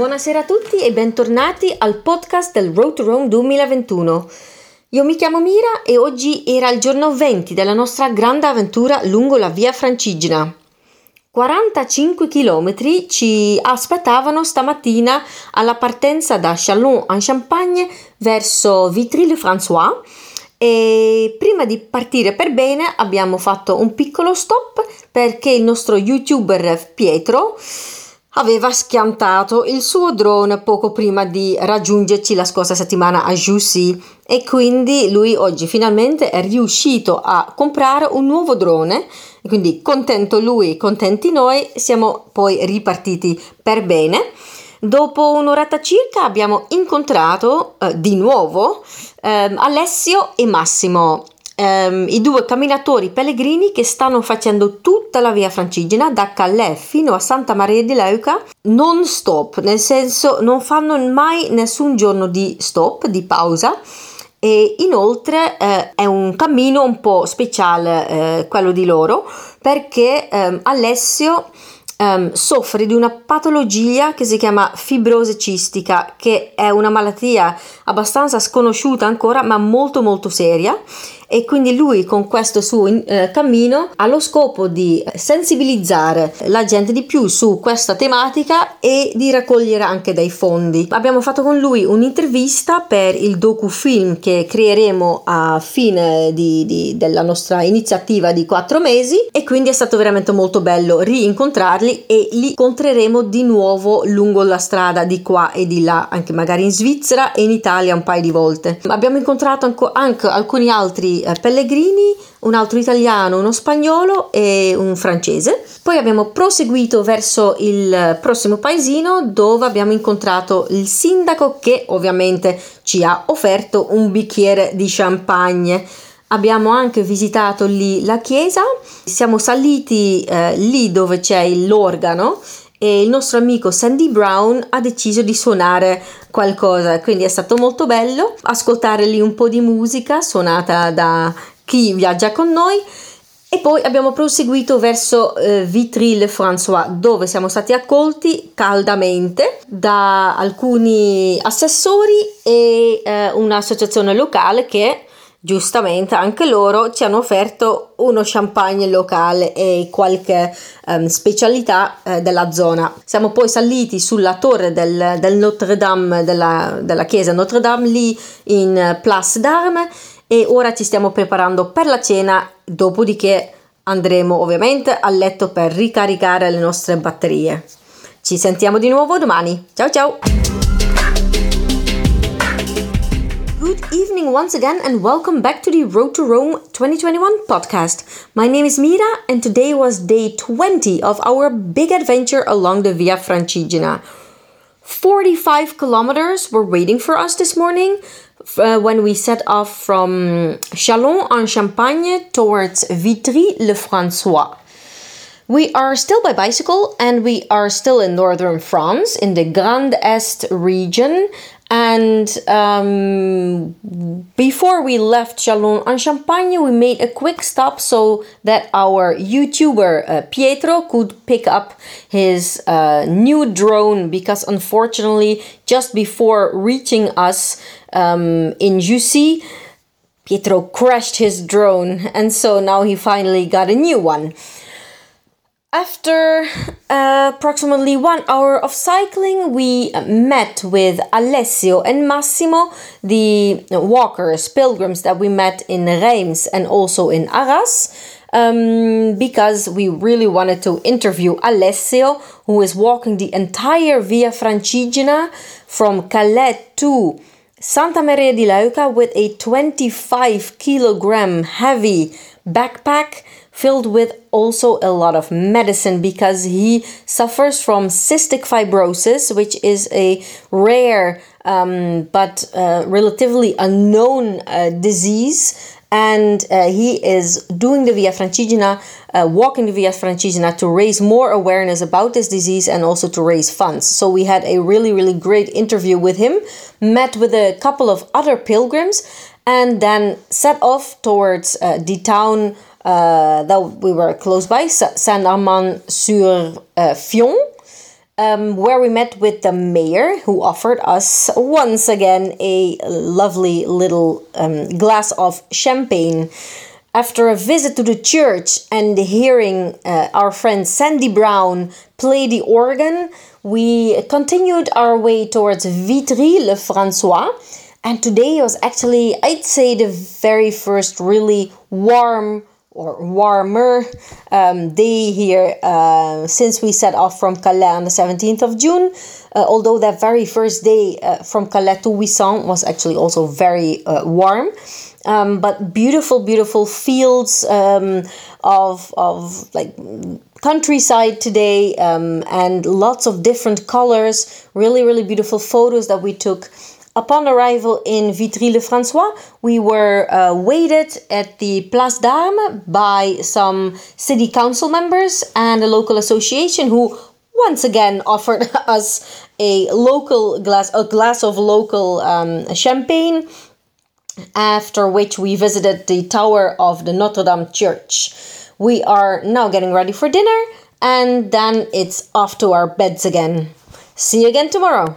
Buonasera a tutti e bentornati al podcast del Road to Rome 2021. Io mi chiamo Mira e oggi era il giorno 20 della nostra grande avventura lungo la via Francigena. 45 km ci aspettavano stamattina alla partenza da Chalon-en-Champagne verso Vitry-le-François e prima di partire per bene abbiamo fatto un piccolo stop perché il nostro youtuber Pietro aveva schiantato il suo drone poco prima di raggiungerci la scorsa settimana a Jussy e quindi lui oggi finalmente è riuscito a comprare un nuovo drone quindi contento lui, contenti noi, siamo poi ripartiti per bene. Dopo un'oretta circa abbiamo incontrato eh, di nuovo eh, Alessio e Massimo ehm, i due camminatori pellegrini che stanno facendo tutta la via Francigena da Calais fino a Santa Maria di Leuca non stop, nel senso non fanno mai nessun giorno di stop, di pausa e inoltre eh, è un cammino un po' speciale eh, quello di loro perché ehm, Alessio ehm, soffre di una patologia che si chiama fibrose cistica che è una malattia abbastanza sconosciuta ancora ma molto molto seria e quindi lui con questo suo eh, cammino ha lo scopo di sensibilizzare la gente di più su questa tematica e di raccogliere anche dei fondi. Abbiamo fatto con lui un'intervista per il docufilm che creeremo a fine di, di, della nostra iniziativa di quattro mesi e quindi è stato veramente molto bello rincontrarli e li incontreremo di nuovo lungo la strada di qua e di là, anche magari in Svizzera e in Italia un paio di volte. Abbiamo incontrato anche alcuni altri eh, pellegrini, un altro italiano, uno spagnolo e un francese. Poi abbiamo proseguito verso il prossimo paesino dove abbiamo incontrato il sindaco che ovviamente ci ha offerto un bicchiere di champagne. Abbiamo anche visitato lì la chiesa, siamo saliti eh, lì dove c'è l'organo e il nostro amico Sandy Brown ha deciso di suonare qualcosa, quindi è stato molto bello ascoltare lì un po' di musica suonata da chi viaggia con noi. E poi abbiamo proseguito verso eh, Vitry-le-François, dove siamo stati accolti caldamente da alcuni assessori e eh, un'associazione locale che giustamente anche loro ci hanno offerto uno champagne locale e qualche um, specialità eh, della zona. Siamo poi saliti sulla torre del, del Notre Dame, della, della chiesa Notre Dame, lì in Place d'Armes e ora ci stiamo preparando per la cena, dopodiché andremo ovviamente a letto per ricaricare le nostre batterie. Ci sentiamo di nuovo domani. Ciao ciao! Evening once again, and welcome back to the Road to Rome 2021 podcast. My name is Mira, and today was day 20 of our big adventure along the Via Francigena. 45 kilometers were waiting for us this morning uh, when we set off from Châlons en Champagne towards Vitry le François. We are still by bicycle and we are still in northern France in the Grand Est region and um, before we left Châlons en Champagne, we made a quick stop so that our YouTuber uh, Pietro could pick up his uh, new drone because unfortunately, just before reaching us um, in Jussy, Pietro crashed his drone, and so now he finally got a new one. After uh, approximately one hour of cycling, we met with Alessio and Massimo, the walkers, pilgrims that we met in Reims and also in Arras, um, because we really wanted to interview Alessio, who is walking the entire Via Francigena from Calais to Santa Maria di Leuca with a 25 kilogram heavy backpack filled with also a lot of medicine because he suffers from cystic fibrosis, which is a rare um, but uh, relatively unknown uh, disease. And uh, he is doing the Via Francigena, uh, walking the Via Francigena to raise more awareness about this disease and also to raise funds. So, we had a really, really great interview with him, met with a couple of other pilgrims, and then set off towards uh, the town uh, that we were close by, Saint-Amand-sur-Fion. um, where we met with the mayor, who offered us once again a lovely little um, glass of champagne. After a visit to the church and hearing uh, our friend Sandy Brown play the organ, we continued our way towards Vitry-le-François. And today was actually, I'd say, the very first really warm or warmer um, day here uh, since we set off from Calais on the 17th of June. Uh, although that very first day uh, from Calais to Wissant was actually also very uh, warm. Um, but beautiful, beautiful fields um, of, of like countryside today um, and lots of different colors. Really, really beautiful photos that we took Upon arrival in Vitry-le-François, we were uh, waited at the Place d'Armes by some city council members and a local association who once again offered us a local glass, a glass of local um, champagne. After which we visited the tower of the Notre Dame Church. We are now getting ready for dinner, and then it's off to our beds again. See you again tomorrow.